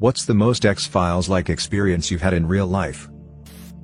What's the most X-Files like experience you've had in real life?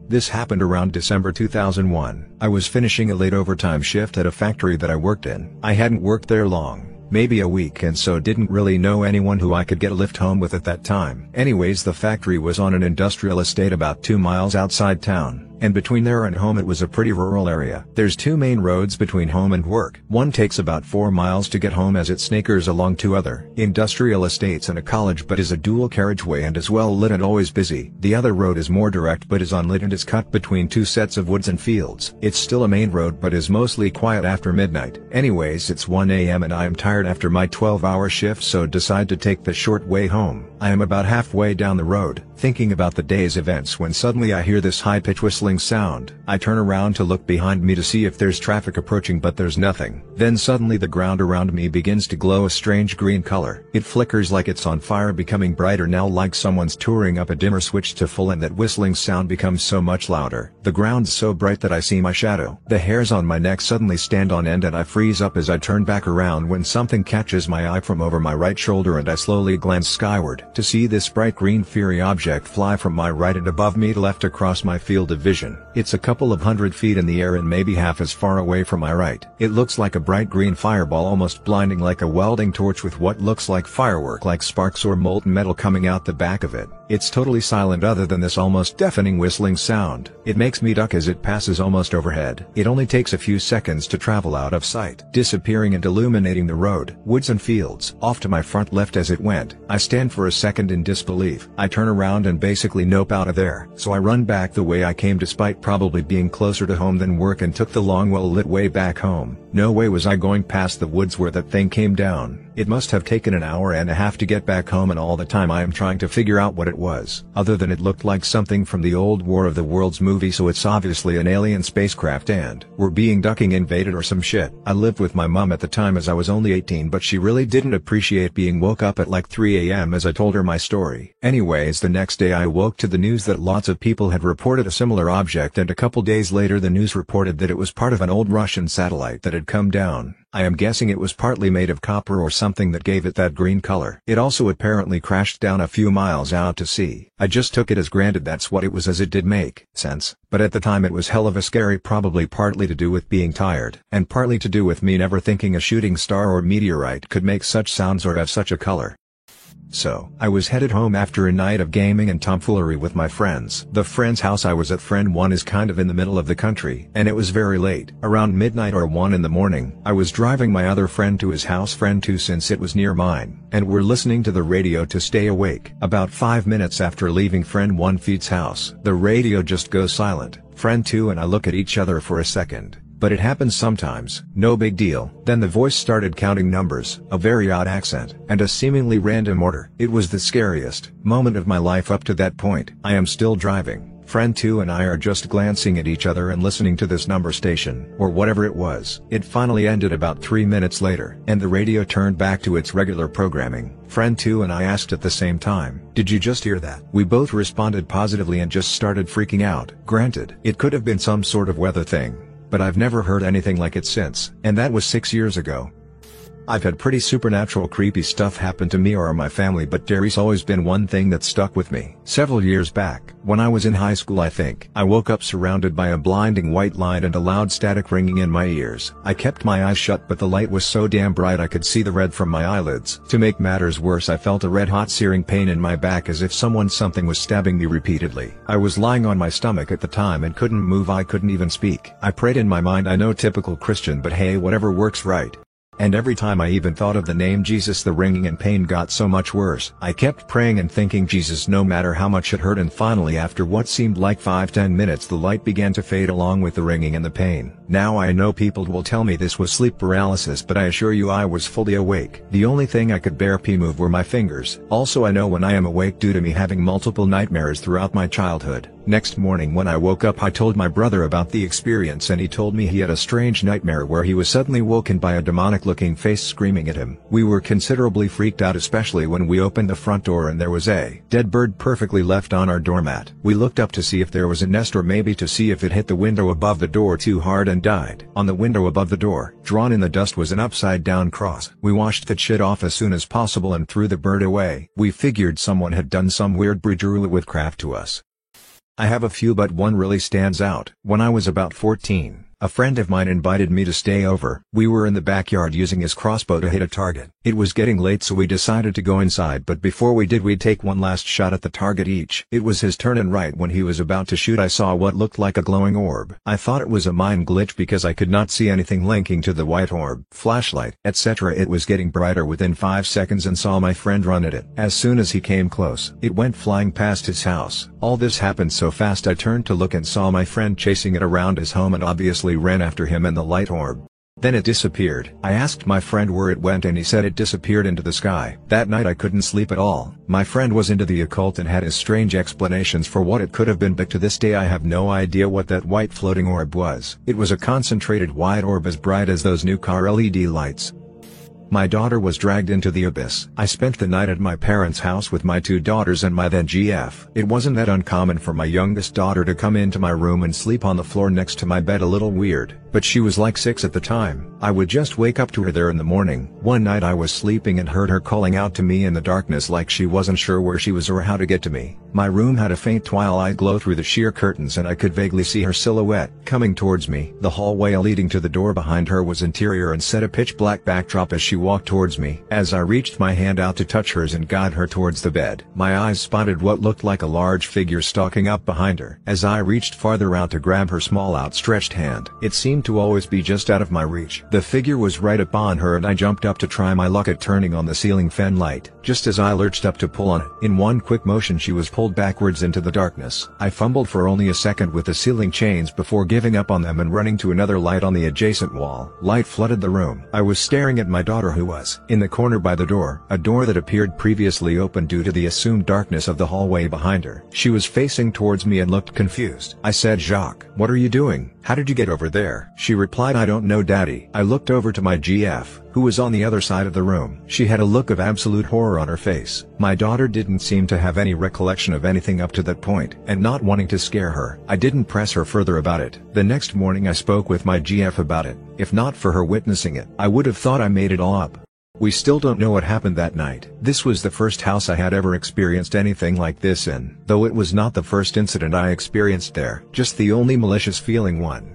This happened around December 2001. I was finishing a late overtime shift at a factory that I worked in. I hadn't worked there long, maybe a week and so didn't really know anyone who I could get a lift home with at that time. Anyways the factory was on an industrial estate about 2 miles outside town and between there and home it was a pretty rural area. There's two main roads between home and work. One takes about 4 miles to get home as it snakers along two other industrial estates and a college but is a dual carriageway and is well lit and always busy. The other road is more direct but is unlit and is cut between two sets of woods and fields. It's still a main road but is mostly quiet after midnight. Anyways it's 1am and I am tired after my 12 hour shift so decide to take the short way home. I am about halfway down the road, thinking about the day's events when suddenly I hear this high-pitched whistling sound. I turn around to look behind me to see if there's traffic approaching but there's nothing. Then suddenly the ground around me begins to glow a strange green color. It flickers like it's on fire becoming brighter now like someone's touring up a dimmer switch to full and that whistling sound becomes so much louder. The ground's so bright that I see my shadow. The hairs on my neck suddenly stand on end and I freeze up as I turn back around when something catches my eye from over my right shoulder and I slowly glance skyward to see this bright green fiery object fly from my right and above me to left across my field of vision. It's a couple of hundred feet in the air and maybe half as far away from my right. It looks like a bright green fireball almost blinding like a welding torch with what looks like firework like sparks or molten metal coming out the back of it. It's totally silent other than this almost deafening whistling sound. It makes me duck as it passes almost overhead. It only takes a few seconds to travel out of sight, disappearing and illuminating the road, woods and fields. Off to my front left as it went. I stand for a second in disbelief. I turn around and basically nope out of there. So I run back the way I came despite probably being closer to home than work and took the long well lit way back home. No way was I going past the woods where that thing came down. It must have taken an hour and a half to get back home and all the time I am trying to figure out what it was. Other than it looked like something from the old War of the Worlds movie so it's obviously an alien spacecraft and we're being ducking invaded or some shit. I lived with my mom at the time as I was only 18 but she really didn't appreciate being woke up at like 3am as I told her my story. Anyways the next day I woke to the news that lots of people had reported a similar object and a couple days later the news reported that it was part of an old Russian satellite that had come down. I am guessing it was partly made of copper or something that gave it that green color. It also apparently crashed down a few miles out to sea. I just took it as granted that's what it was as it did make sense, but at the time it was hell of a scary probably partly to do with being tired, and partly to do with me never thinking a shooting star or meteorite could make such sounds or have such a color. So, I was headed home after a night of gaming and tomfoolery with my friends. The friend's house I was at friend 1 is kind of in the middle of the country, and it was very late, around midnight or 1 in the morning. I was driving my other friend to his house friend 2 since it was near mine, and we're listening to the radio to stay awake. About 5 minutes after leaving friend 1 feet's house, the radio just goes silent. Friend 2 and I look at each other for a second. But it happens sometimes, no big deal. Then the voice started counting numbers, a very odd accent, and a seemingly random order. It was the scariest moment of my life up to that point. I am still driving. Friend 2 and I are just glancing at each other and listening to this number station, or whatever it was. It finally ended about 3 minutes later, and the radio turned back to its regular programming. Friend 2 and I asked at the same time, did you just hear that? We both responded positively and just started freaking out. Granted, it could have been some sort of weather thing but I've never heard anything like it since. And that was six years ago. I've had pretty supernatural creepy stuff happen to me or my family but Derry's always been one thing that stuck with me. Several years back, when I was in high school I think, I woke up surrounded by a blinding white light and a loud static ringing in my ears. I kept my eyes shut but the light was so damn bright I could see the red from my eyelids. To make matters worse I felt a red hot searing pain in my back as if someone something was stabbing me repeatedly. I was lying on my stomach at the time and couldn't move I couldn't even speak. I prayed in my mind I know typical Christian but hey whatever works right. And every time I even thought of the name Jesus the ringing and pain got so much worse. I kept praying and thinking Jesus no matter how much it hurt and finally after what seemed like 5-10 minutes the light began to fade along with the ringing and the pain. Now I know people will tell me this was sleep paralysis but I assure you I was fully awake. The only thing I could bear P move were my fingers. Also I know when I am awake due to me having multiple nightmares throughout my childhood. Next morning when I woke up I told my brother about the experience and he told me he had a strange nightmare where he was suddenly woken by a demonic looking face screaming at him. We were considerably freaked out especially when we opened the front door and there was a dead bird perfectly left on our doormat. We looked up to see if there was a nest or maybe to see if it hit the window above the door too hard and died. On the window above the door, drawn in the dust was an upside down cross. We washed that shit off as soon as possible and threw the bird away. We figured someone had done some weird bridgeroo with craft to us. I have a few but one really stands out. When I was about 14, a friend of mine invited me to stay over. We were in the backyard using his crossbow to hit a target. It was getting late so we decided to go inside but before we did we'd take one last shot at the target each. It was his turn and right when he was about to shoot I saw what looked like a glowing orb. I thought it was a mind glitch because I could not see anything linking to the white orb, flashlight, etc. It was getting brighter within 5 seconds and saw my friend run at it. As soon as he came close, it went flying past his house. All this happened so fast I turned to look and saw my friend chasing it around his home and obviously ran after him and the light orb. Then it disappeared. I asked my friend where it went and he said it disappeared into the sky. That night I couldn't sleep at all. My friend was into the occult and had his strange explanations for what it could have been but to this day I have no idea what that white floating orb was. It was a concentrated white orb as bright as those new car LED lights. My daughter was dragged into the abyss. I spent the night at my parents' house with my two daughters and my then GF. It wasn't that uncommon for my youngest daughter to come into my room and sleep on the floor next to my bed a little weird, but she was like six at the time. I would just wake up to her there in the morning. One night I was sleeping and heard her calling out to me in the darkness like she wasn't sure where she was or how to get to me. My room had a faint twilight glow through the sheer curtains and I could vaguely see her silhouette coming towards me. The hallway leading to the door behind her was interior and set a pitch black backdrop as she walked towards me. As I reached my hand out to touch hers and guide her towards the bed, my eyes spotted what looked like a large figure stalking up behind her. As I reached farther out to grab her small outstretched hand, it seemed to always be just out of my reach. The figure was right upon her and I jumped up to try my luck at turning on the ceiling fan light. Just as I lurched up to pull on it, in one quick motion she was pulled backwards into the darkness. I fumbled for only a second with the ceiling chains before giving up on them and running to another light on the adjacent wall. Light flooded the room. I was staring at my daughter who was in the corner by the door, a door that appeared previously open due to the assumed darkness of the hallway behind her. She was facing towards me and looked confused. I said Jacques, what are you doing? How did you get over there? She replied I don't know daddy. I looked over to my GF, who was on the other side of the room. She had a look of absolute horror on her face. My daughter didn't seem to have any recollection of anything up to that point, and not wanting to scare her, I didn't press her further about it. The next morning I spoke with my GF about it. If not for her witnessing it, I would have thought I made it all up. We still don't know what happened that night. This was the first house I had ever experienced anything like this in, though it was not the first incident I experienced there, just the only malicious feeling one.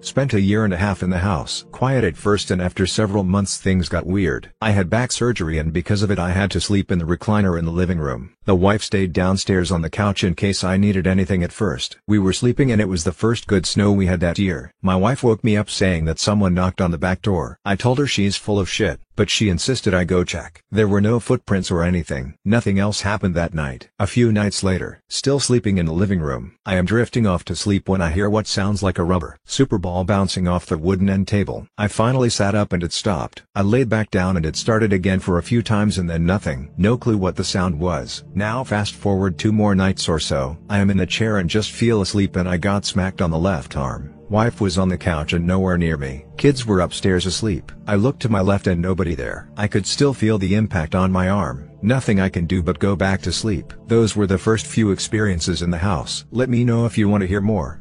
Spent a year and a half in the house. Quiet at first and after several months things got weird. I had back surgery and because of it I had to sleep in the recliner in the living room. The wife stayed downstairs on the couch in case I needed anything at first. We were sleeping and it was the first good snow we had that year. My wife woke me up saying that someone knocked on the back door. I told her she's full of shit, but she insisted I go check. There were no footprints or anything. Nothing else happened that night. A few nights later, still sleeping in the living room, I am drifting off to sleep when I hear what sounds like a rubber super ball bouncing off the wooden end table. I finally sat up and it stopped. I laid back down and it started again for a few times and then nothing. No clue what the sound was. Now fast forward two more nights or so, I am in the chair and just feel asleep and I got smacked on the left arm. Wife was on the couch and nowhere near me. Kids were upstairs asleep. I looked to my left and nobody there. I could still feel the impact on my arm. Nothing I can do but go back to sleep. Those were the first few experiences in the house. Let me know if you want to hear more.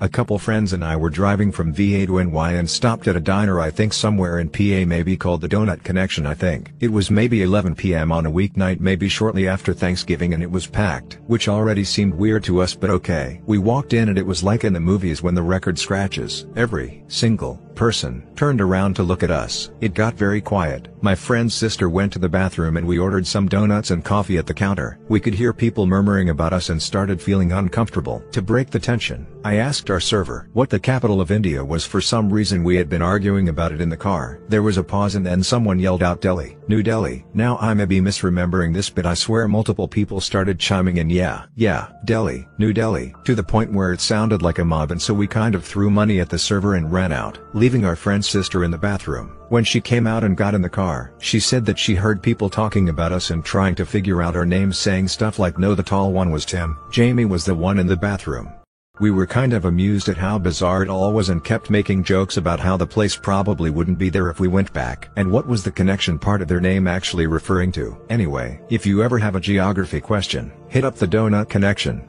A couple friends and I were driving from VA to NY and stopped at a diner I think somewhere in PA maybe called the Donut Connection I think. It was maybe 11 p.m. on a weeknight maybe shortly after Thanksgiving and it was packed, which already seemed weird to us but okay. We walked in and it was like in the movies when the record scratches. Every single person turned around to look at us. It got very quiet. My friend's sister went to the bathroom and we ordered some donuts and coffee at the counter. We could hear people murmuring about us and started feeling uncomfortable. To break the tension, I asked our server what the capital of India was for some reason we had been arguing about it in the car. There was a pause and then someone yelled out Delhi, New Delhi. Now I may be misremembering this but I swear multiple people started chiming in yeah, yeah, Delhi, New Delhi, to the point where it sounded like a mob and so we kind of threw money at the server and ran out leaving our friend's sister in the bathroom. When she came out and got in the car, she said that she heard people talking about us and trying to figure out our names saying stuff like no the tall one was Tim, Jamie was the one in the bathroom. We were kind of amused at how bizarre it all was and kept making jokes about how the place probably wouldn't be there if we went back. And what was the connection part of their name actually referring to? Anyway, if you ever have a geography question, hit up the donut connection.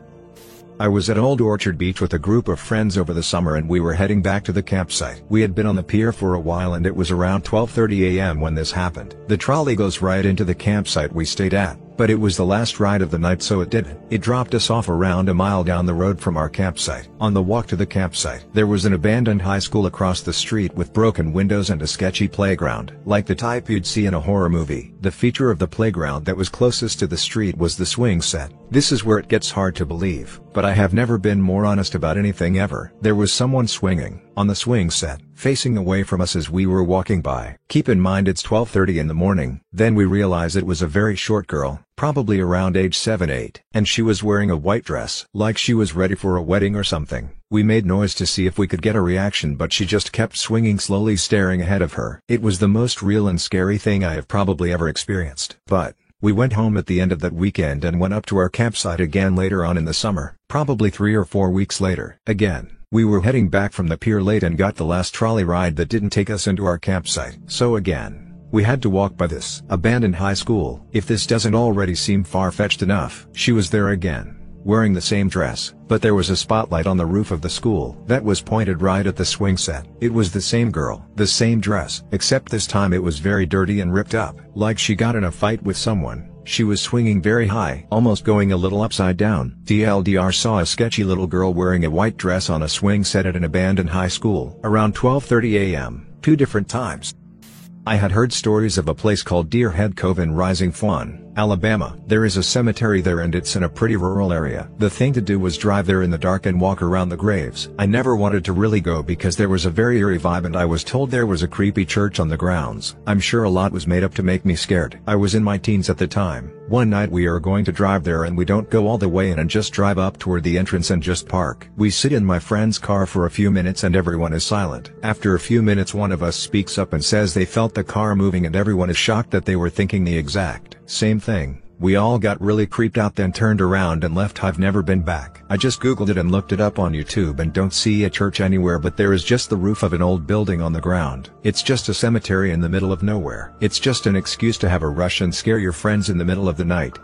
I was at Old Orchard Beach with a group of friends over the summer and we were heading back to the campsite. We had been on the pier for a while and it was around 12.30 am when this happened. The trolley goes right into the campsite we stayed at. But it was the last ride of the night so it didn't. It dropped us off around a mile down the road from our campsite. On the walk to the campsite, there was an abandoned high school across the street with broken windows and a sketchy playground. Like the type you'd see in a horror movie. The feature of the playground that was closest to the street was the swing set. This is where it gets hard to believe, but I have never been more honest about anything ever. There was someone swinging, on the swing set, facing away from us as we were walking by. Keep in mind it's 12.30 in the morning, then we realize it was a very short girl, probably around age 7-8, and she was wearing a white dress, like she was ready for a wedding or something. We made noise to see if we could get a reaction but she just kept swinging slowly staring ahead of her. It was the most real and scary thing I have probably ever experienced. But, we went home at the end of that weekend and went up to our campsite again later on in the summer, probably three or four weeks later. Again, we were heading back from the pier late and got the last trolley ride that didn't take us into our campsite. So again, we had to walk by this abandoned high school. If this doesn't already seem far-fetched enough, she was there again, wearing the same dress, but there was a spotlight on the roof of the school that was pointed right at the swing set. It was the same girl, the same dress, except this time it was very dirty and ripped up, like she got in a fight with someone. She was swinging very high, almost going a little upside down. TLDR saw a sketchy little girl wearing a white dress on a swing set at an abandoned high school around 12.30 am, two different times. I had heard stories of a place called Deer Head Cove in Rising Fawn, Alabama. There is a cemetery there and it's in a pretty rural area. The thing to do was drive there in the dark and walk around the graves. I never wanted to really go because there was a very eerie vibe and I was told there was a creepy church on the grounds. I'm sure a lot was made up to make me scared. I was in my teens at the time. One night we are going to drive there and we don't go all the way in and just drive up toward the entrance and just park. We sit in my friend's car for a few minutes and everyone is silent. After a few minutes one of us speaks up and says they felt the car moving and everyone is shocked that they were thinking the exact same thing. We all got really creeped out then turned around and left I've never been back. I just googled it and looked it up on YouTube and don't see a church anywhere but there is just the roof of an old building on the ground. It's just a cemetery in the middle of nowhere. It's just an excuse to have a rush and scare your friends in the middle of the night.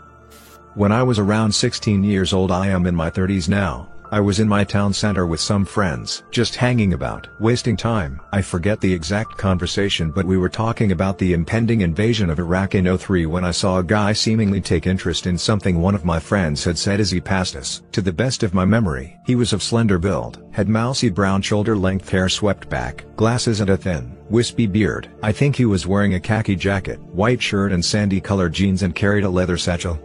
When I was around 16 years old I am in my 30s now. I was in my town center with some friends, just hanging about, wasting time. I forget the exact conversation but we were talking about the impending invasion of Iraq in 03 when I saw a guy seemingly take interest in something one of my friends had said as he passed us. To the best of my memory, he was of slender build, had mousy brown shoulder-length hair swept back, glasses and a thin, wispy beard. I think he was wearing a khaki jacket, white shirt and sandy-colored jeans and carried a leather satchel.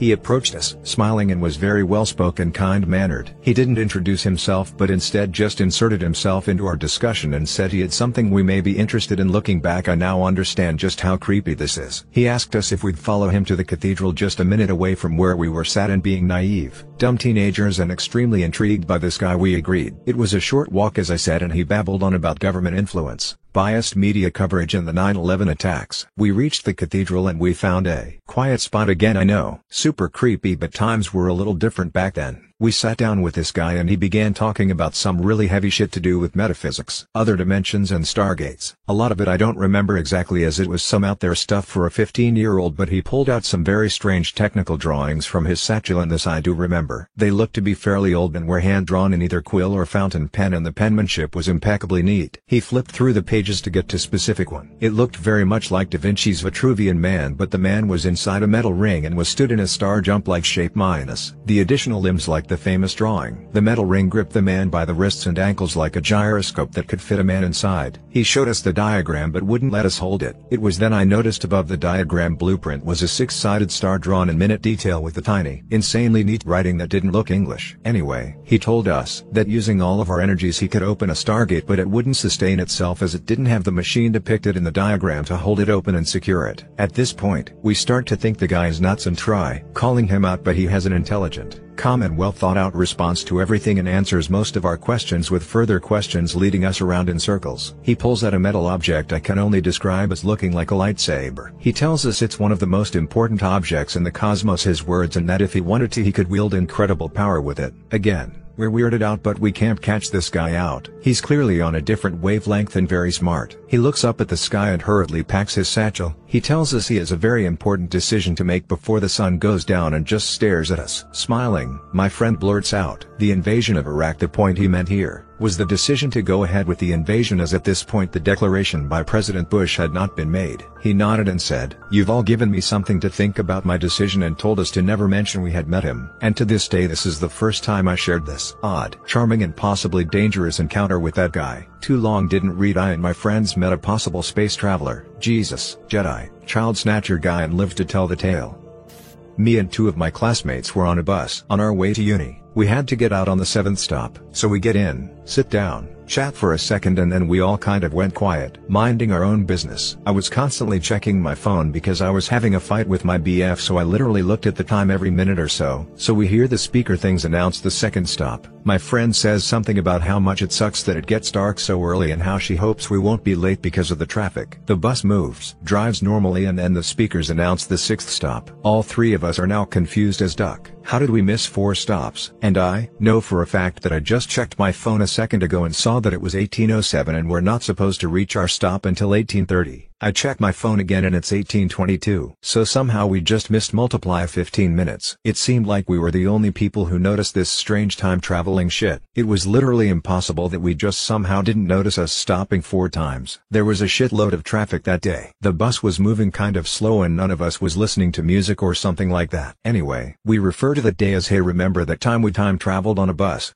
He approached us, smiling and was very well-spoken kind-mannered. He didn't introduce himself but instead just inserted himself into our discussion and said he had something we may be interested in looking back I now understand just how creepy this is. He asked us if we'd follow him to the cathedral just a minute away from where we were sat and being naive, dumb teenagers and extremely intrigued by this guy we agreed. It was a short walk as I said and he babbled on about government influence, biased media coverage and the 9-11 attacks. We reached the cathedral and we found a quiet spot again I know. Super creepy but times were a little different back then. We sat down with this guy and he began talking about some really heavy shit to do with metaphysics, other dimensions and stargates. A lot of it I don't remember exactly as it was some out there stuff for a 15 year old but he pulled out some very strange technical drawings from his satchel and this I do remember. They looked to be fairly old and were hand drawn in either quill or fountain pen and the penmanship was impeccably neat. He flipped through the pages to get to specific one. It looked very much like Da Vinci's Vitruvian Man but the man was inside a metal ring and was stood in a star jump like shape minus the additional limbs like the famous drawing. The metal ring gripped the man by the wrists and ankles like a gyroscope that could fit a man inside. He showed us the diagram but wouldn't let us hold it. It was then I noticed above the diagram blueprint was a six-sided star drawn in minute detail with the tiny, insanely neat writing that didn't look English. Anyway, he told us that using all of our energies he could open a stargate but it wouldn't sustain itself as it didn't have the machine depicted in the diagram to hold it open and secure it. At this point, we start to think the guy is nuts and try calling him out but he has an intelligent calm and well thought out response to everything and answers most of our questions with further questions leading us around in circles. He pulls out a metal object I can only describe as looking like a lightsaber. He tells us it's one of the most important objects in the cosmos his words and that if he wanted to he could wield incredible power with it. Again, we're weirded out but we can't catch this guy out. He's clearly on a different wavelength and very smart. He looks up at the sky and hurriedly packs his satchel. He tells us he has a very important decision to make before the sun goes down and just stares at us. Smiling, my friend blurts out, the invasion of Iraq the point he meant here was the decision to go ahead with the invasion as at this point the declaration by President Bush had not been made. He nodded and said, You've all given me something to think about my decision and told us to never mention we had met him. And to this day this is the first time I shared this odd, charming and possibly dangerous encounter with that guy. Too long didn't read I and my friends met a possible space traveler, Jesus, Jedi, child snatcher guy and lived to tell the tale. Me and two of my classmates were on a bus on our way to uni. We had to get out on the seventh stop, so we get in, sit down, chat for a second and then we all kind of went quiet, minding our own business. I was constantly checking my phone because I was having a fight with my BF so I literally looked at the time every minute or so. So we hear the speaker things announce the second stop. My friend says something about how much it sucks that it gets dark so early and how she hopes we won't be late because of the traffic. The bus moves, drives normally and then the speakers announce the sixth stop. All three of us are now confused as duck. How did we miss four stops? And I know for a fact that I just checked my phone a second ago and saw that it was 1807 and we're not supposed to reach our stop until 1830. I check my phone again and it's 1822. So somehow we just missed multiply 15 minutes. It seemed like we were the only people who noticed this strange time traveling shit. It was literally impossible that we just somehow didn't notice us stopping four times. There was a shitload of traffic that day. The bus was moving kind of slow and none of us was listening to music or something like that. Anyway, we refer to the day as hey remember that time we time traveled on a bus.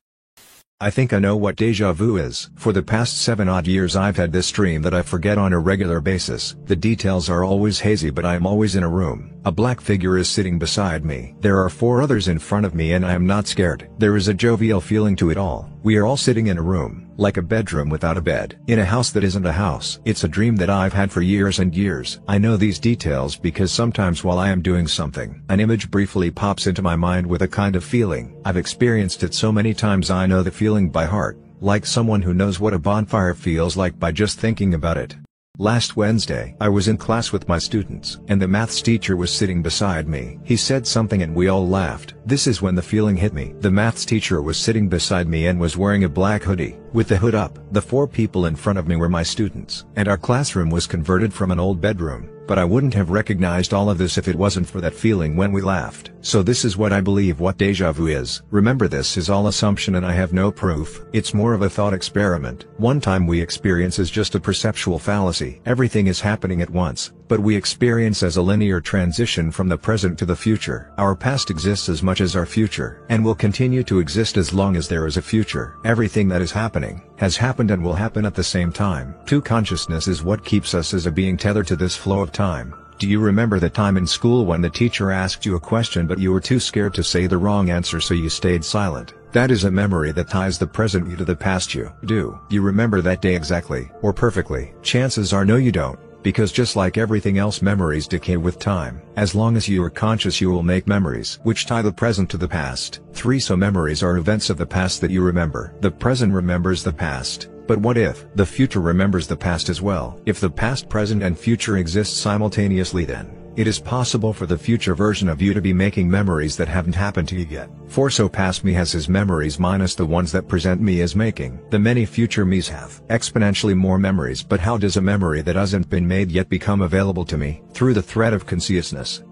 I think I know what deja vu is. For the past 7 odd years I've had this dream that I forget on a regular basis. The details are always hazy but I am always in a room. A black figure is sitting beside me. There are four others in front of me and I am not scared. There is a jovial feeling to it all. We are all sitting in a room, like a bedroom without a bed, in a house that isn't a house. It's a dream that I've had for years and years. I know these details because sometimes while I am doing something, an image briefly pops into my mind with a kind of feeling. I've experienced it so many times I know the feeling by heart, like someone who knows what a bonfire feels like by just thinking about it. Last Wednesday, I was in class with my students, and the maths teacher was sitting beside me. He said something and we all laughed. This is when the feeling hit me. The maths teacher was sitting beside me and was wearing a black hoodie, with the hood up. The four people in front of me were my students, and our classroom was converted from an old bedroom but I wouldn't have recognized all of this if it wasn't for that feeling when we laughed. So this is what I believe what deja vu is. Remember this is all assumption and I have no proof. It's more of a thought experiment. One time we experience is just a perceptual fallacy. Everything is happening at once, but we experience as a linear transition from the present to the future. Our past exists as much as our future, and will continue to exist as long as there is a future. Everything that is happening, has happened and will happen at the same time. Two consciousness is what keeps us as a being tethered to this flow of time. Do you remember the time in school when the teacher asked you a question but you were too scared to say the wrong answer so you stayed silent? That is a memory that ties the present you to the past you. Do you remember that day exactly, or perfectly? Chances are no you don't because just like everything else memories decay with time. As long as you are conscious you will make memories which tie the present to the past. 3 So memories are events of the past that you remember. The present remembers the past. But what if the future remembers the past as well? If the past, present and future exist simultaneously then, it is possible for the future version of you to be making memories that haven't happened to you yet. For so past me has his memories minus the ones that present me as making. The many future me's have exponentially more memories but how does a memory that hasn't been made yet become available to me? Through the thread of consciousness.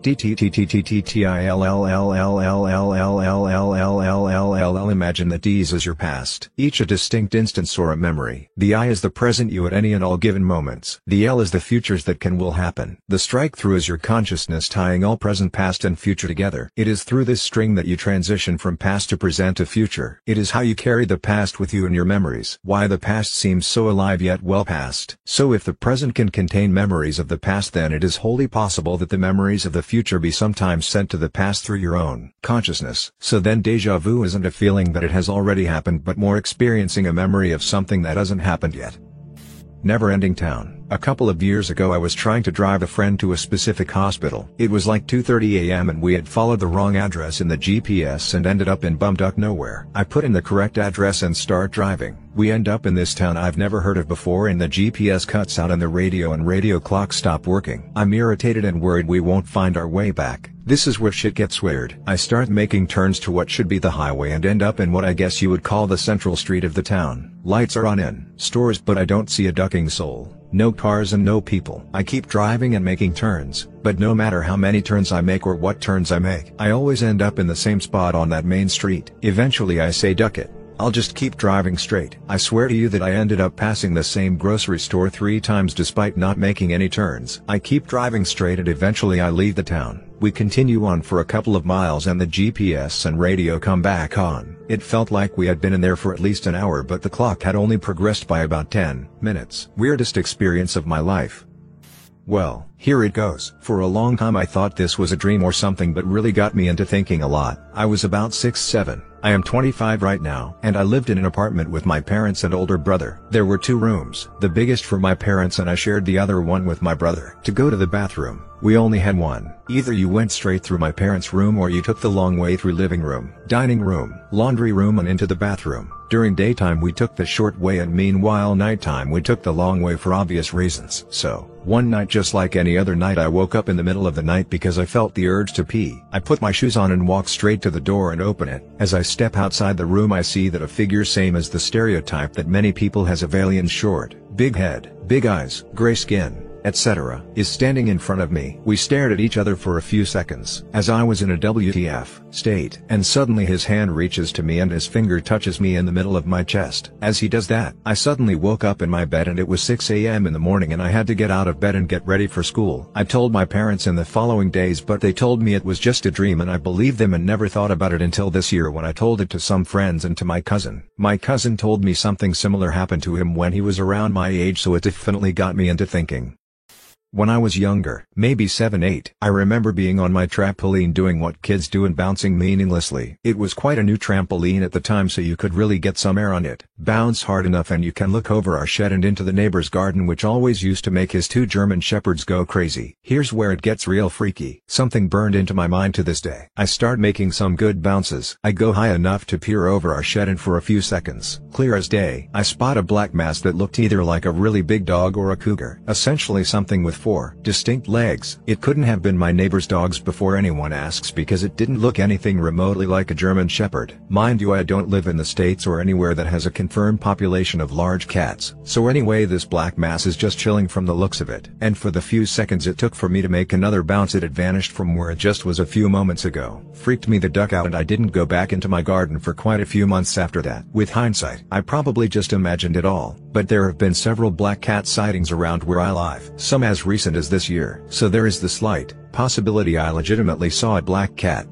Imagine that D's is your past. Each a distinct instance or a memory. The I is the present you at any and all given moments. The L is the futures that can will happen. The strike through is your consciousness tying all present past and future together. It is through this string that you transition from past to present to future. It is how you carry the past with you in your memories. Why the past seems so alive yet well past. So if the present can contain memories of the past then it is wholly possible that the memories of the future be sometimes sent to the past through your own consciousness. So then deja vu isn't a feeling that it has already happened but more experiencing a memory of something that hasn't happened yet. Never Ending Town A couple of years ago I was trying to drive a friend to a specific hospital. It was like 2.30 am and we had followed the wrong address in the GPS and ended up in bumduck nowhere. I put in the correct address and start driving. We end up in this town I've never heard of before and the GPS cuts out and the radio and radio clock stop working. I'm irritated and worried we won't find our way back. This is where shit gets weird. I start making turns to what should be the highway and end up in what I guess you would call the central street of the town. Lights are on in stores but I don't see a ducking soul. No cars and no people. I keep driving and making turns, but no matter how many turns I make or what turns I make, I always end up in the same spot on that main street. Eventually I say duck it. I'll just keep driving straight. I swear to you that I ended up passing the same grocery store three times despite not making any turns. I keep driving straight and eventually I leave the town. We continue on for a couple of miles and the GPS and radio come back on. It felt like we had been in there for at least an hour but the clock had only progressed by about 10 minutes. Weirdest experience of my life. Well, here it goes. For a long time I thought this was a dream or something but really got me into thinking a lot. I was about 6-7. I am 25 right now, and I lived in an apartment with my parents and older brother. There were two rooms, the biggest for my parents and I shared the other one with my brother. To go to the bathroom, we only had one. Either you went straight through my parents' room or you took the long way through living room, dining room, laundry room and into the bathroom. During daytime we took the short way and meanwhile nighttime we took the long way for obvious reasons. So, one night just like any other night I woke up in the middle of the night because I felt the urge to pee. I put my shoes on and walked straight to the door and open it. As I step outside the room I see that a figure same as the stereotype that many people has of alien short, big head, big eyes, gray skin, etc., is standing in front of me. We stared at each other for a few seconds, as I was in a WTF state, and suddenly his hand reaches to me and his finger touches me in the middle of my chest. As he does that, I suddenly woke up in my bed and it was 6 a.m. in the morning and I had to get out of bed and get ready for school. I told my parents in the following days but they told me it was just a dream and I believed them and never thought about it until this year when I told it to some friends and to my cousin. My cousin told me something similar happened to him when he was around my age so it definitely got me into thinking. When I was younger, maybe 7-8, I remember being on my trampoline doing what kids do and bouncing meaninglessly. It was quite a new trampoline at the time so you could really get some air on it. Bounce hard enough and you can look over our shed and into the neighbor's garden which always used to make his two German shepherds go crazy. Here's where it gets real freaky. Something burned into my mind to this day. I start making some good bounces. I go high enough to peer over our shed and for a few seconds, clear as day, I spot a black mass that looked either like a really big dog or a cougar. Essentially something with four distinct legs. It couldn't have been my neighbor's dogs before anyone asks because it didn't look anything remotely like a German Shepherd. Mind you I don't live in the States or anywhere that has a confirmed population of large cats, so anyway this black mass is just chilling from the looks of it. And for the few seconds it took for me to make another bounce it had vanished from where it just was a few moments ago. Freaked me the duck out and I didn't go back into my garden for quite a few months after that. With hindsight, I probably just imagined it all, but there have been several black cat sightings around where I live. Some as recent as this year. So there is the slight possibility I legitimately saw a black cat.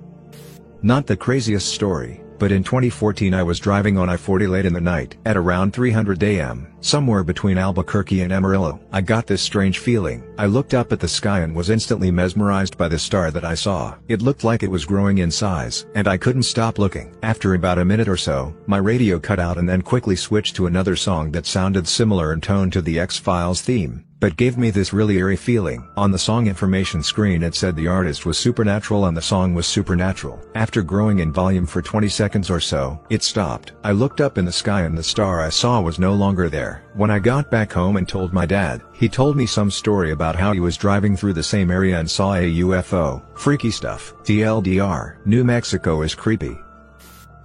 Not the craziest story, but in 2014 I was driving on I-40 late in the night, at around 300 am, somewhere between Albuquerque and Amarillo. I got this strange feeling. I looked up at the sky and was instantly mesmerized by the star that I saw. It looked like it was growing in size, and I couldn't stop looking. After about a minute or so, my radio cut out and then quickly switched to another song that sounded similar in tone to the X-Files theme but gave me this really eerie feeling. On the song information screen it said the artist was Supernatural and the song was Supernatural. After growing in volume for 20 seconds or so, it stopped. I looked up in the sky and the star I saw was no longer there. When I got back home and told my dad, he told me some story about how he was driving through the same area and saw a UFO. Freaky stuff. TLDR. New Mexico is creepy.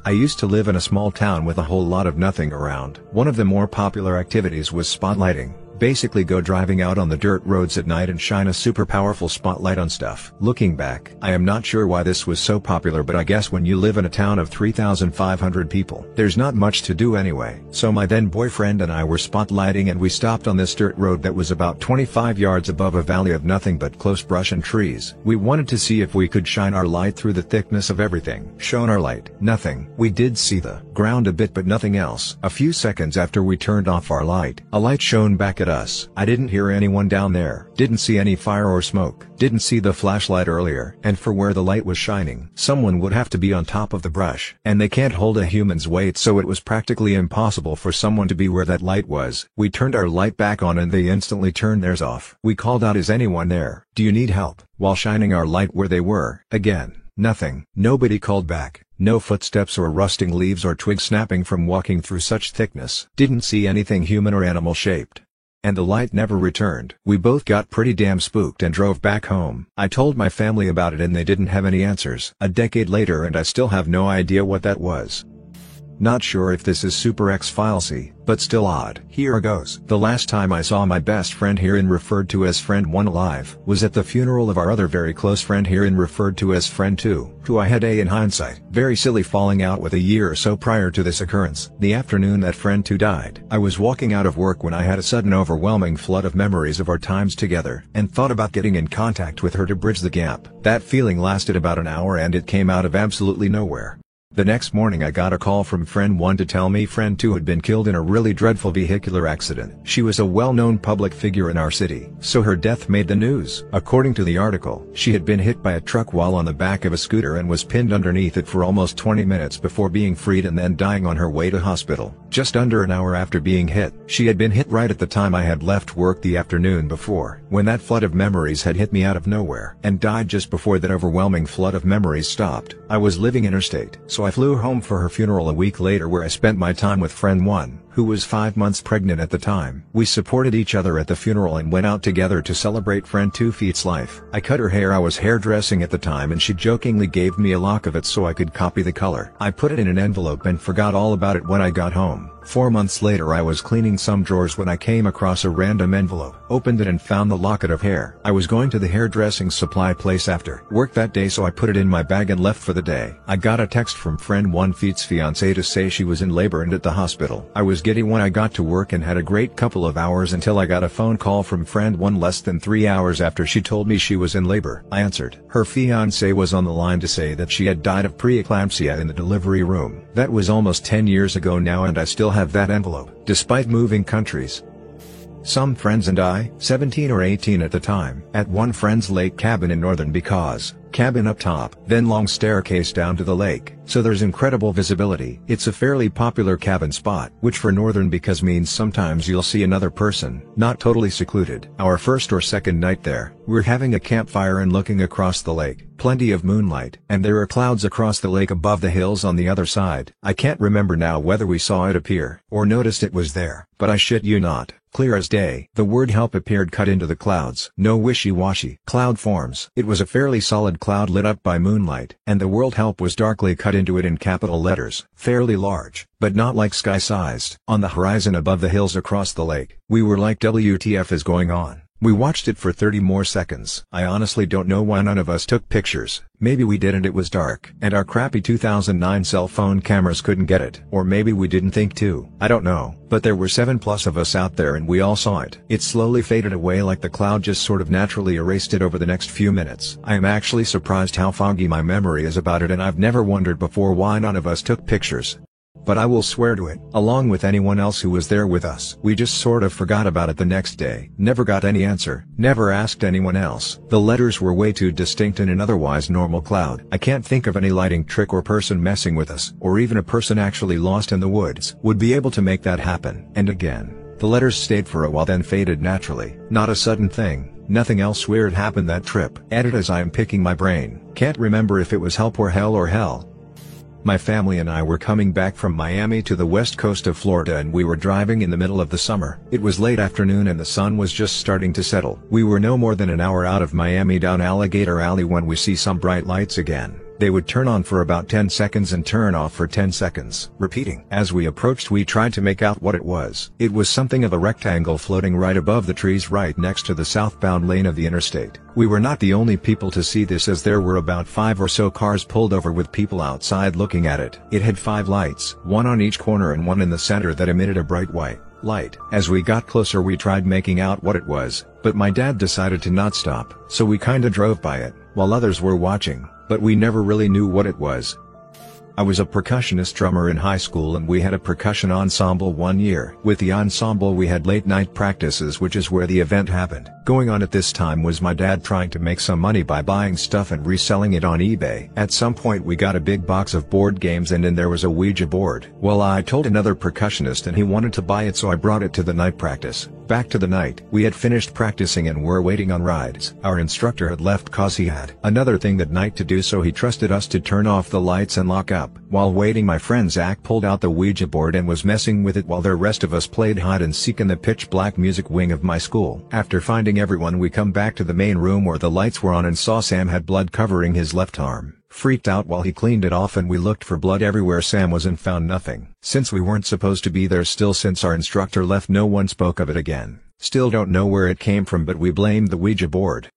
I used to live in a small town with a whole lot of nothing around. One of the more popular activities was spotlighting. Basically go driving out on the dirt roads at night and shine a super powerful spotlight on stuff. Looking back, I am not sure why this was so popular but I guess when you live in a town of 3,500 people, there's not much to do anyway. So my then boyfriend and I were spotlighting and we stopped on this dirt road that was about 25 yards above a valley of nothing but close brush and trees. We wanted to see if we could shine our light through the thickness of everything. Shone our light. Nothing. We did see the ground a bit but nothing else. A few seconds after we turned off our light, a light shone back at us. I didn't hear anyone down there, didn't see any fire or smoke, didn't see the flashlight earlier, and for where the light was shining, someone would have to be on top of the brush, and they can't hold a human's weight so it was practically impossible for someone to be where that light was. We turned our light back on and they instantly turned theirs off. We called out is anyone there, do you need help, while shining our light where they were, again, nothing. Nobody called back. No footsteps or rusting leaves or twigs snapping from walking through such thickness. Didn't see anything human or animal shaped. And the light never returned. We both got pretty damn spooked and drove back home. I told my family about it and they didn't have any answers. A decade later and I still have no idea what that was. Not sure if this is super X-Filesy, but still odd. Here goes. The last time I saw my best friend herein referred to as friend 1 alive was at the funeral of our other very close friend herein referred to as friend 2, who I had a in hindsight. Very silly falling out with a year or so prior to this occurrence. The afternoon that friend 2 died. I was walking out of work when I had a sudden overwhelming flood of memories of our times together and thought about getting in contact with her to bridge the gap. That feeling lasted about an hour and it came out of absolutely nowhere. The next morning I got a call from friend 1 to tell me friend 2 had been killed in a really dreadful vehicular accident. She was a well-known public figure in our city, so her death made the news. According to the article, she had been hit by a truck while on the back of a scooter and was pinned underneath it for almost 20 minutes before being freed and then dying on her way to hospital. Just under an hour after being hit, she had been hit right at the time I had left work the afternoon before, when that flood of memories had hit me out of nowhere, and died just before that overwhelming flood of memories stopped. I was living interstate, so I flew home for her funeral a week later where I spent my time with friend 1, who was 5 months pregnant at the time. We supported each other at the funeral and went out together to celebrate friend 2 feet's life. I cut her hair I was hairdressing at the time and she jokingly gave me a lock of it so I could copy the color. I put it in an envelope and forgot all about it when I got home. Four months later I was cleaning some drawers when I came across a random envelope, opened it and found the locket of hair. I was going to the hairdressing supply place after work that day so I put it in my bag and left for the day. I got a text from friend 1 Feet's fiance to say she was in labor and at the hospital. I was giddy when I got to work and had a great couple of hours until I got a phone call from friend 1 less than 3 hours after she told me she was in labor. I answered. Her fiance was on the line to say that she had died of preeclampsia in the delivery room. That was almost 10 years ago now and I still have that envelope, despite moving countries. Some friends and I, 17 or 18 at the time, at one friend's lake cabin in northern because, cabin up top, then long staircase down to the lake, so there's incredible visibility. It's a fairly popular cabin spot, which for northern because means sometimes you'll see another person, not totally secluded. Our first or second night there, we're having a campfire and looking across the lake, plenty of moonlight, and there are clouds across the lake above the hills on the other side. I can't remember now whether we saw it appear, or noticed it was there, but I shit you not, clear as day. The word help appeared cut into the clouds. No wishy-washy cloud forms. It was a fairly solid cloud lit up by moonlight, and the word help was darkly cut into it in capital letters, fairly large, but not like sky-sized. On the horizon above the hills across the lake, we were like WTF is going on. We watched it for 30 more seconds. I honestly don't know why none of us took pictures, maybe we didn't it was dark, and our crappy 2009 cell phone cameras couldn't get it. Or maybe we didn't think to. I don't know, but there were 7 plus of us out there and we all saw it. It slowly faded away like the cloud just sort of naturally erased it over the next few minutes. I am actually surprised how foggy my memory is about it and I've never wondered before why none of us took pictures but I will swear to it, along with anyone else who was there with us. We just sort of forgot about it the next day, never got any answer, never asked anyone else. The letters were way too distinct in an otherwise normal cloud. I can't think of any lighting trick or person messing with us, or even a person actually lost in the woods, would be able to make that happen. And again, the letters stayed for a while then faded naturally, not a sudden thing. Nothing else weird happened that trip. Edit as I am picking my brain. Can't remember if it was help or hell or hell. My family and I were coming back from Miami to the west coast of Florida and we were driving in the middle of the summer. It was late afternoon and the sun was just starting to settle. We were no more than an hour out of Miami down Alligator Alley when we see some bright lights again. They would turn on for about 10 seconds and turn off for 10 seconds, repeating. As we approached we tried to make out what it was. It was something of a rectangle floating right above the trees right next to the southbound lane of the interstate. We were not the only people to see this as there were about five or so cars pulled over with people outside looking at it. It had five lights, one on each corner and one in the center that emitted a bright white light. As we got closer we tried making out what it was, but my dad decided to not stop, so we kinda drove by it, while others were watching but we never really knew what it was. I was a percussionist drummer in high school and we had a percussion ensemble one year. With the ensemble we had late night practices which is where the event happened. Going on at this time was my dad trying to make some money by buying stuff and reselling it on eBay. At some point we got a big box of board games and in there was a Ouija board. Well I told another percussionist and he wanted to buy it so I brought it to the night practice. Back to the night. We had finished practicing and were waiting on rides. Our instructor had left cause he had another thing that night to do so he trusted us to turn off the lights and lock up. While waiting my friend Zach pulled out the Ouija board and was messing with it while the rest of us played hide and seek in the pitch black music wing of my school. After finding everyone we come back to the main room where the lights were on and saw Sam had blood covering his left arm. Freaked out while he cleaned it off and we looked for blood everywhere Sam was and found nothing. Since we weren't supposed to be there still since our instructor left no one spoke of it again. Still don't know where it came from but we blamed the Ouija board.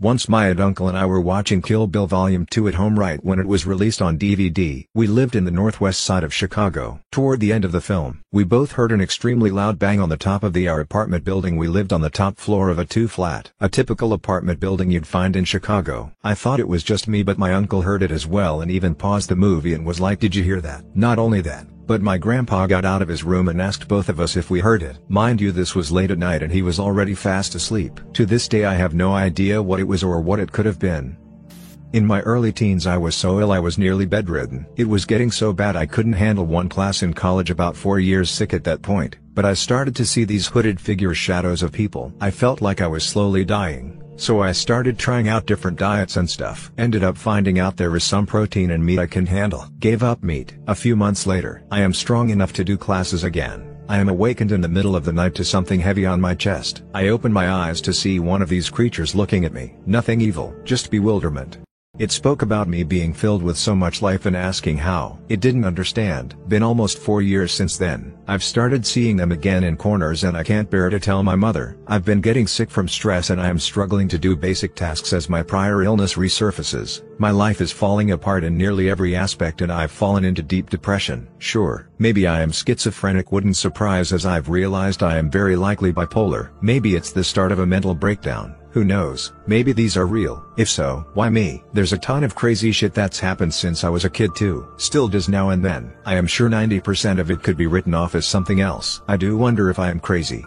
Once my uncle and I were watching Kill Bill Volume 2 at home right when it was released on DVD. We lived in the northwest side of Chicago. Toward the end of the film, we both heard an extremely loud bang on the top of the our apartment building we lived on the top floor of a two-flat. A typical apartment building you'd find in Chicago. I thought it was just me but my uncle heard it as well and even paused the movie and was like did you hear that? Not only that, but my grandpa got out of his room and asked both of us if we heard it. Mind you this was late at night and he was already fast asleep. To this day I have no idea what it was or what it could have been. In my early teens I was so ill I was nearly bedridden. It was getting so bad I couldn't handle one class in college about 4 years sick at that point, but I started to see these hooded figures shadows of people. I felt like I was slowly dying. So I started trying out different diets and stuff. Ended up finding out there is some protein in meat I can handle. Gave up meat. A few months later, I am strong enough to do classes again. I am awakened in the middle of the night to something heavy on my chest. I open my eyes to see one of these creatures looking at me. Nothing evil, just bewilderment. It spoke about me being filled with so much life and asking how. It didn't understand. Been almost four years since then. I've started seeing them again in corners and I can't bear to tell my mother. I've been getting sick from stress and I am struggling to do basic tasks as my prior illness resurfaces. My life is falling apart in nearly every aspect and I've fallen into deep depression. Sure, maybe I am schizophrenic wouldn't surprise as I've realized I am very likely bipolar. Maybe it's the start of a mental breakdown. Who knows, maybe these are real. If so, why me? There's a ton of crazy shit that's happened since I was a kid too. Still does now and then. I am sure 90% of it could be written off as something else. I do wonder if I am crazy.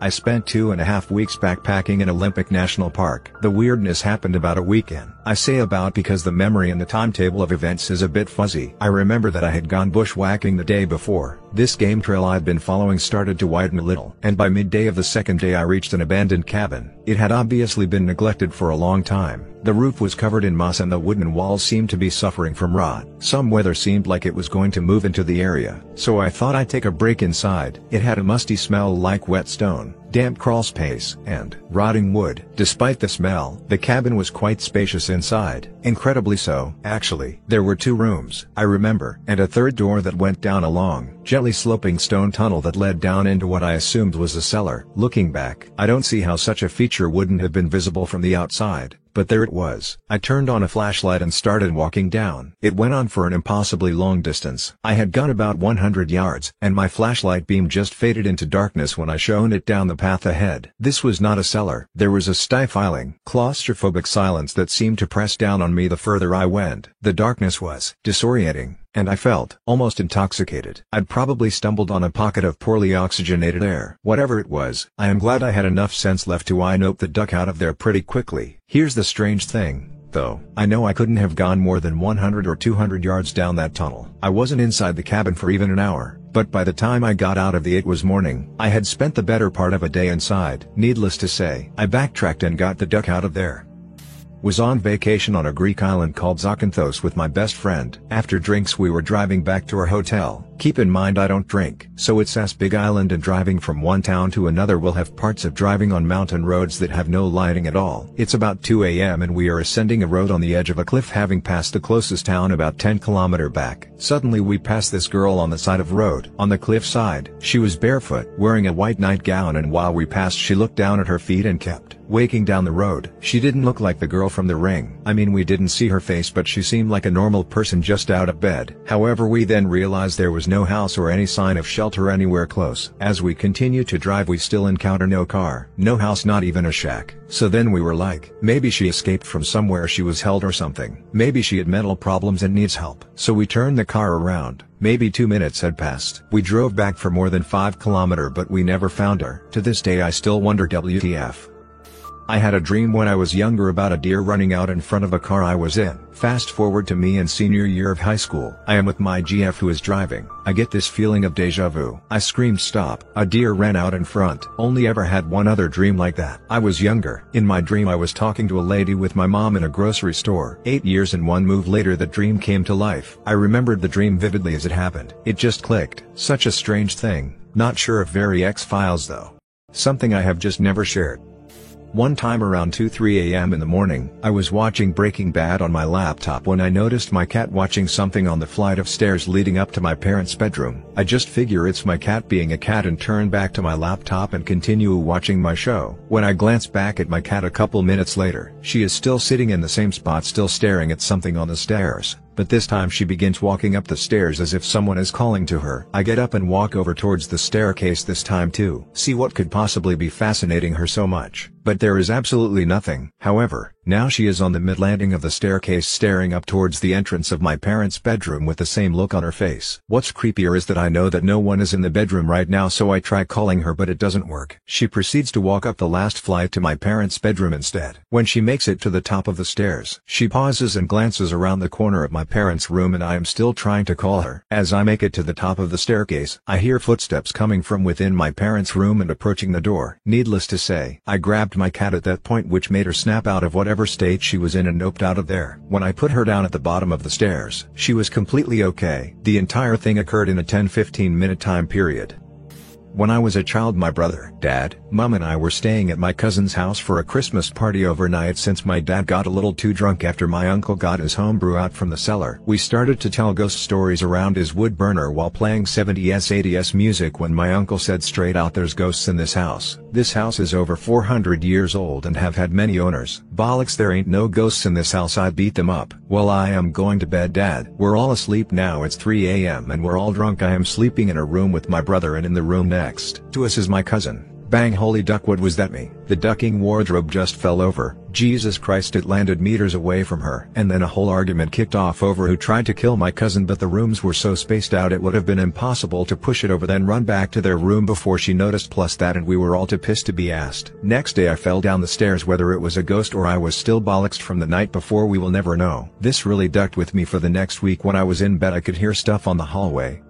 I spent two and a half weeks backpacking in Olympic National Park. The weirdness happened about a weekend. I say about because the memory and the timetable of events is a bit fuzzy. I remember that I had gone bushwhacking the day before. This game trail I'd been following started to widen a little. And by midday of the second day I reached an abandoned cabin. It had obviously been neglected for a long time. The roof was covered in moss and the wooden walls seemed to be suffering from rot. Some weather seemed like it was going to move into the area, so I thought I'd take a break inside. It had a musty smell like wet stone, damp crawl space, and rotting wood. Despite the smell, the cabin was quite spacious inside, incredibly so. Actually, there were two rooms, I remember, and a third door that went down a long, gently sloping stone tunnel that led down into what I assumed was a cellar. Looking back, I don't see how such a feature wouldn't have been visible from the outside but there it was. I turned on a flashlight and started walking down. It went on for an impossibly long distance. I had gone about 100 yards, and my flashlight beam just faded into darkness when I shone it down the path ahead. This was not a cellar. There was a stifling, claustrophobic silence that seemed to press down on me the further I went. The darkness was disorienting and I felt almost intoxicated. I'd probably stumbled on a pocket of poorly oxygenated air. Whatever it was, I am glad I had enough sense left to eye note the duck out of there pretty quickly. Here's the strange thing though. I know I couldn't have gone more than 100 or 200 yards down that tunnel. I wasn't inside the cabin for even an hour, but by the time I got out of the it was morning. I had spent the better part of a day inside. Needless to say, I backtracked and got the duck out of there was on vacation on a Greek island called Zakynthos with my best friend. After drinks we were driving back to our hotel. Keep in mind I don't drink. So it's as big island and driving from one town to another will have parts of driving on mountain roads that have no lighting at all. It's about 2 a.m. and we are ascending a road on the edge of a cliff having passed the closest town about 10 km back. Suddenly we pass this girl on the side of road. On the cliff side, she was barefoot, wearing a white nightgown and while we passed she looked down at her feet and kept waking down the road. She didn't look like the girl from the ring. I mean we didn't see her face but she seemed like a normal person just out of bed. However we then realized there was no house or any sign of shelter anywhere close. As we continue to drive we still encounter no car, no house not even a shack. So then we were like, maybe she escaped from somewhere she was held or something. Maybe she had mental problems and needs help. So we turned the car around. Maybe two minutes had passed. We drove back for more than 5 kilometer but we never found her. To this day I still wonder WTF. I had a dream when I was younger about a deer running out in front of a car I was in. Fast forward to me in senior year of high school. I am with my GF who is driving. I get this feeling of deja vu. I screamed stop. A deer ran out in front. Only ever had one other dream like that. I was younger. In my dream I was talking to a lady with my mom in a grocery store. Eight years and one move later the dream came to life. I remembered the dream vividly as it happened. It just clicked. Such a strange thing. Not sure if very X-Files though. Something I have just never shared. One time around 2-3 am in the morning, I was watching Breaking Bad on my laptop when I noticed my cat watching something on the flight of stairs leading up to my parents' bedroom. I just figure it's my cat being a cat and turn back to my laptop and continue watching my show. When I glance back at my cat a couple minutes later, she is still sitting in the same spot still staring at something on the stairs but this time she begins walking up the stairs as if someone is calling to her. I get up and walk over towards the staircase this time too. See what could possibly be fascinating her so much. But there is absolutely nothing. However, now she is on the mid-landing of the staircase staring up towards the entrance of my parents' bedroom with the same look on her face. What's creepier is that I know that no one is in the bedroom right now so I try calling her but it doesn't work. She proceeds to walk up the last flight to my parents' bedroom instead. When she makes it to the top of the stairs, she pauses and glances around the corner of my parents' room and I am still trying to call her. As I make it to the top of the staircase, I hear footsteps coming from within my parents' room and approaching the door. Needless to say, I grabbed my cat at that point which made her snap out of whatever state she was in and noped out of there. When I put her down at the bottom of the stairs, she was completely okay. The entire thing occurred in a 10-15 minute time period. When I was a child my brother, dad, mom and I were staying at my cousin's house for a Christmas party overnight since my dad got a little too drunk after my uncle got his homebrew out from the cellar. We started to tell ghost stories around his wood burner while playing 70s 80s music when my uncle said straight out there's ghosts in this house. This house is over 400 years old and have had many owners. Bollocks there ain't no ghosts in this house I beat them up. Well I am going to bed dad. We're all asleep now it's 3 am and we're all drunk I am sleeping in a room with my brother and in the room next next to us is my cousin. Bang holy duck what was that me? The ducking wardrobe just fell over, Jesus Christ it landed meters away from her. And then a whole argument kicked off over who tried to kill my cousin but the rooms were so spaced out it would have been impossible to push it over then run back to their room before she noticed plus that and we were all too pissed to be asked. Next day I fell down the stairs whether it was a ghost or I was still bollocksed from the night before we will never know. This really ducked with me for the next week when I was in bed I could hear stuff on the hallway.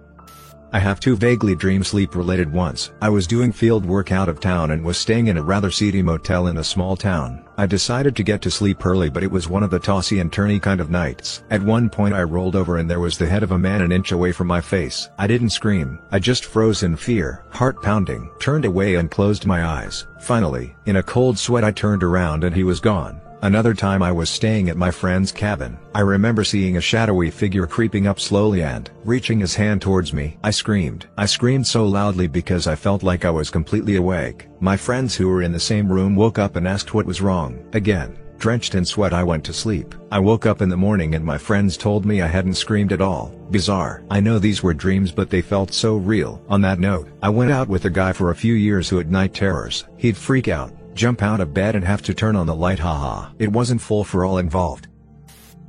I have two vaguely dream sleep related ones. I was doing field work out of town and was staying in a rather seedy motel in a small town. I decided to get to sleep early but it was one of the tossy and turny kind of nights. At one point I rolled over and there was the head of a man an inch away from my face. I didn't scream. I just froze in fear, heart pounding, turned away and closed my eyes. Finally, in a cold sweat I turned around and he was gone. Another time I was staying at my friend's cabin. I remember seeing a shadowy figure creeping up slowly and, reaching his hand towards me. I screamed. I screamed so loudly because I felt like I was completely awake. My friends who were in the same room woke up and asked what was wrong. Again, drenched in sweat I went to sleep. I woke up in the morning and my friends told me I hadn't screamed at all. Bizarre. I know these were dreams but they felt so real. On that note, I went out with a guy for a few years who had night terrors. He'd freak out, jump out of bed and have to turn on the light haha. It wasn't full for all involved.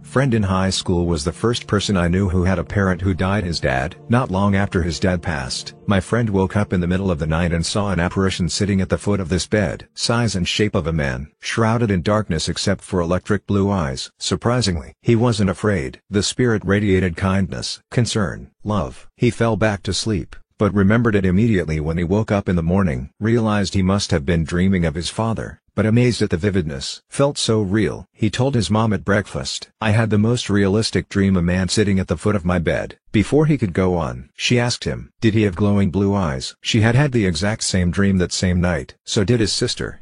Friend in high school was the first person I knew who had a parent who died his dad. Not long after his dad passed, my friend woke up in the middle of the night and saw an apparition sitting at the foot of this bed. Size and shape of a man, shrouded in darkness except for electric blue eyes. Surprisingly, he wasn't afraid. The spirit radiated kindness, concern, love. He fell back to sleep, but remembered it immediately when he woke up in the morning, realized he must have been dreaming of his father, but amazed at the vividness. Felt so real. He told his mom at breakfast, I had the most realistic dream a man sitting at the foot of my bed. Before he could go on, she asked him, did he have glowing blue eyes? She had had the exact same dream that same night. So did his sister.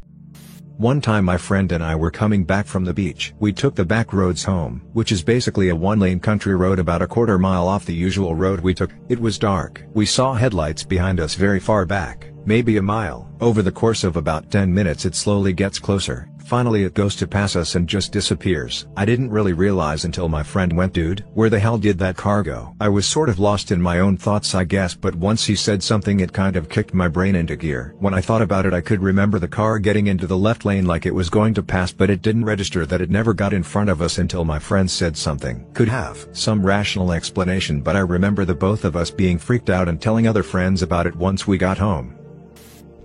One time my friend and I were coming back from the beach. We took the back roads home, which is basically a one-lane country road about a quarter mile off the usual road we took. It was dark. We saw headlights behind us very far back, maybe a mile. Over the course of about 10 minutes it slowly gets closer, Finally it goes to pass us and just disappears. I didn't really realize until my friend went dude, where the hell did that car go? I was sort of lost in my own thoughts I guess but once he said something it kind of kicked my brain into gear. When I thought about it I could remember the car getting into the left lane like it was going to pass but it didn't register that it never got in front of us until my friend said something. Could have some rational explanation but I remember the both of us being freaked out and telling other friends about it once we got home.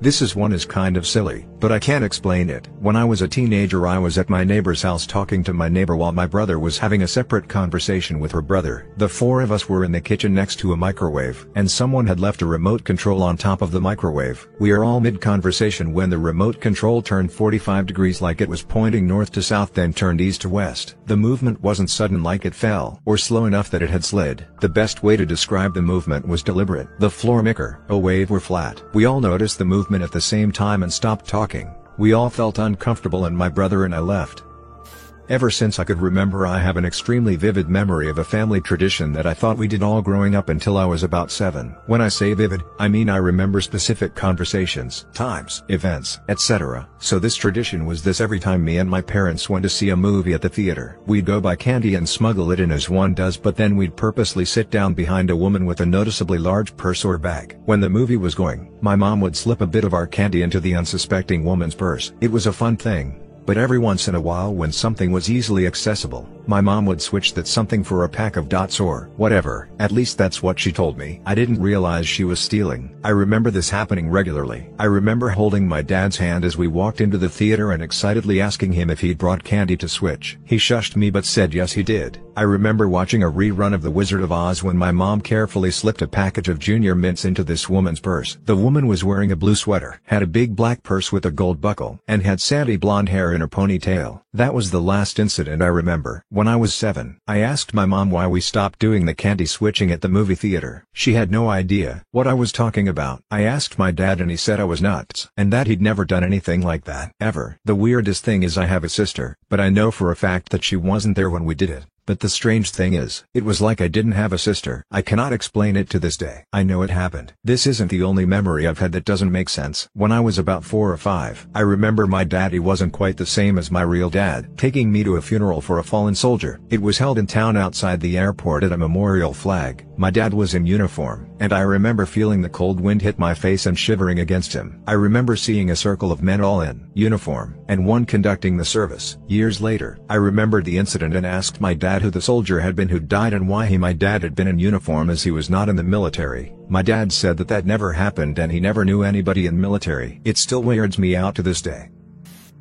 This is one is kind of silly, but I can't explain it. When I was a teenager I was at my neighbor's house talking to my neighbor while my brother was having a separate conversation with her brother. The four of us were in the kitchen next to a microwave, and someone had left a remote control on top of the microwave. We are all mid-conversation when the remote control turned 45 degrees like it was pointing north to south then turned east to west. The movement wasn't sudden like it fell, or slow enough that it had slid. The best way to describe the movement was deliberate. The floor micker, a wave were flat. We all noticed the movement at the same time and stopped talking. We all felt uncomfortable and my brother and I left. Ever since I could remember I have an extremely vivid memory of a family tradition that I thought we did all growing up until I was about 7. When I say vivid, I mean I remember specific conversations, times, events, etc. So this tradition was this every time me and my parents went to see a movie at the theater. We'd go buy candy and smuggle it in as one does but then we'd purposely sit down behind a woman with a noticeably large purse or bag. When the movie was going, my mom would slip a bit of our candy into the unsuspecting woman's purse. It was a fun thing but every once in a while when something was easily accessible, my mom would switch that something for a pack of dots or whatever. At least that's what she told me. I didn't realize she was stealing. I remember this happening regularly. I remember holding my dad's hand as we walked into the theater and excitedly asking him if he'd brought candy to switch. He shushed me but said yes he did. I remember watching a rerun of The Wizard of Oz when my mom carefully slipped a package of Junior Mints into this woman's purse. The woman was wearing a blue sweater, had a big black purse with a gold buckle, and had sandy blonde hair in a ponytail. That was the last incident I remember. When I was seven, I asked my mom why we stopped doing the candy switching at the movie theater. She had no idea what I was talking about. I asked my dad and he said I was nuts, and that he'd never done anything like that, ever. The weirdest thing is I have a sister, but I know for a fact that she wasn't there when we did it. But the strange thing is, it was like I didn't have a sister. I cannot explain it to this day. I know it happened. This isn't the only memory I've had that doesn't make sense. When I was about 4 or 5, I remember my daddy wasn't quite the same as my real dad, taking me to a funeral for a fallen soldier. It was held in town outside the airport at a memorial flag. My dad was in uniform, and I remember feeling the cold wind hit my face and shivering against him. I remember seeing a circle of men all in uniform, and one conducting the service. Years later, I remembered the incident and asked my dad who the soldier had been who died and why he my dad had been in uniform as he was not in the military. My dad said that that never happened and he never knew anybody in military. It still weirds me out to this day.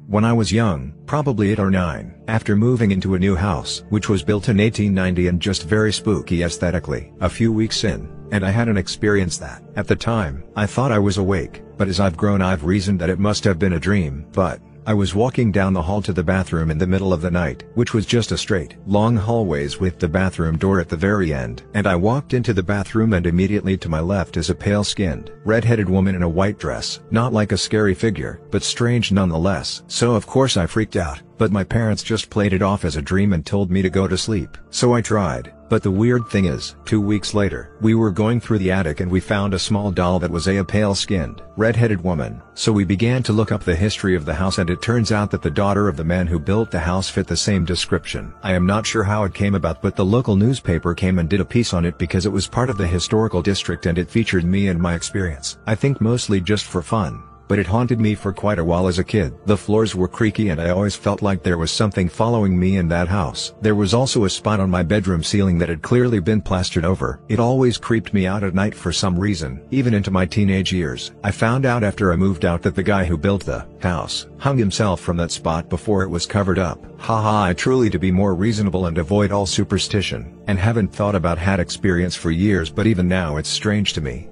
When I was young, probably 8 or 9, after moving into a new house, which was built in 1890 and just very spooky aesthetically, a few weeks in, and I had an experience that, at the time, I thought I was awake, but as I've grown I've reasoned that it must have been a dream, but, I was walking down the hall to the bathroom in the middle of the night, which was just a straight, long hallways with the bathroom door at the very end, and I walked into the bathroom and immediately to my left is a pale-skinned, red-headed woman in a white dress, not like a scary figure, but strange nonetheless. So of course I freaked out, but my parents just played it off as a dream and told me to go to sleep. So I tried, but the weird thing is, two weeks later, we were going through the attic and we found a small doll that was a, pale-skinned, red-headed woman. So we began to look up the history of the house and it turns out that the daughter of the man who built the house fit the same description. I am not sure how it came about but the local newspaper came and did a piece on it because it was part of the historical district and it featured me and my experience. I think mostly just for fun but it haunted me for quite a while as a kid. The floors were creaky and I always felt like there was something following me in that house. There was also a spot on my bedroom ceiling that had clearly been plastered over. It always creeped me out at night for some reason, even into my teenage years. I found out after I moved out that the guy who built the house hung himself from that spot before it was covered up. Haha I truly to be more reasonable and avoid all superstition, and haven't thought about had experience for years but even now it's strange to me.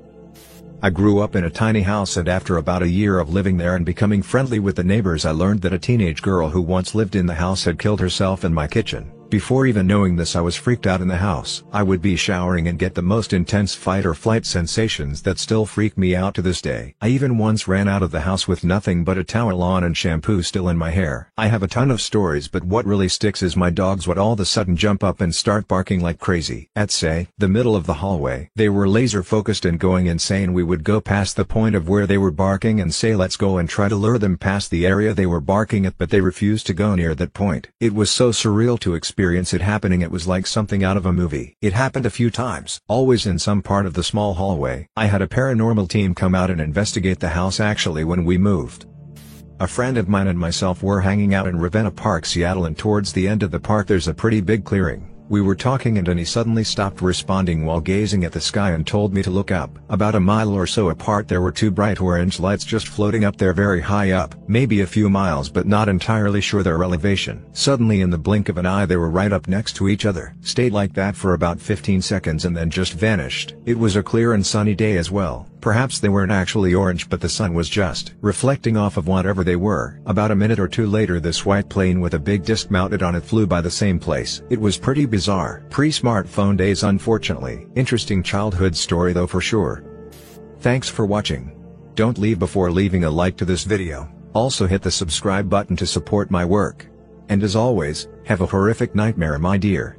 I grew up in a tiny house and after about a year of living there and becoming friendly with the neighbors I learned that a teenage girl who once lived in the house had killed herself in my kitchen. Before even knowing this I was freaked out in the house. I would be showering and get the most intense fight or flight sensations that still freak me out to this day. I even once ran out of the house with nothing but a towel on and shampoo still in my hair. I have a ton of stories but what really sticks is my dogs would all of a sudden jump up and start barking like crazy. At say, the middle of the hallway. They were laser focused and going insane we would go past the point of where they were barking and say let's go and try to lure them past the area they were barking at but they refused to go near that point. It was so surreal to experience experience it happening it was like something out of a movie. It happened a few times, always in some part of the small hallway. I had a paranormal team come out and investigate the house actually when we moved. A friend of mine and myself were hanging out in Ravenna Park Seattle and towards the end of the park there's a pretty big clearing. We were talking and then he suddenly stopped responding while gazing at the sky and told me to look up. About a mile or so apart there were two bright orange lights just floating up there very high up, maybe a few miles but not entirely sure their elevation. Suddenly in the blink of an eye they were right up next to each other. Stayed like that for about 15 seconds and then just vanished. It was a clear and sunny day as well. Perhaps they weren't actually orange but the sun was just reflecting off of whatever they were. About a minute or two later this white plane with a big disc mounted on it flew by the same place. It was pretty bizarre. Pre-smartphone days unfortunately. Interesting childhood story though for sure. Thanks for watching. Don't leave before leaving a like to this video. Also hit the subscribe button to support my work. And as always, have a horrific nightmare my dear.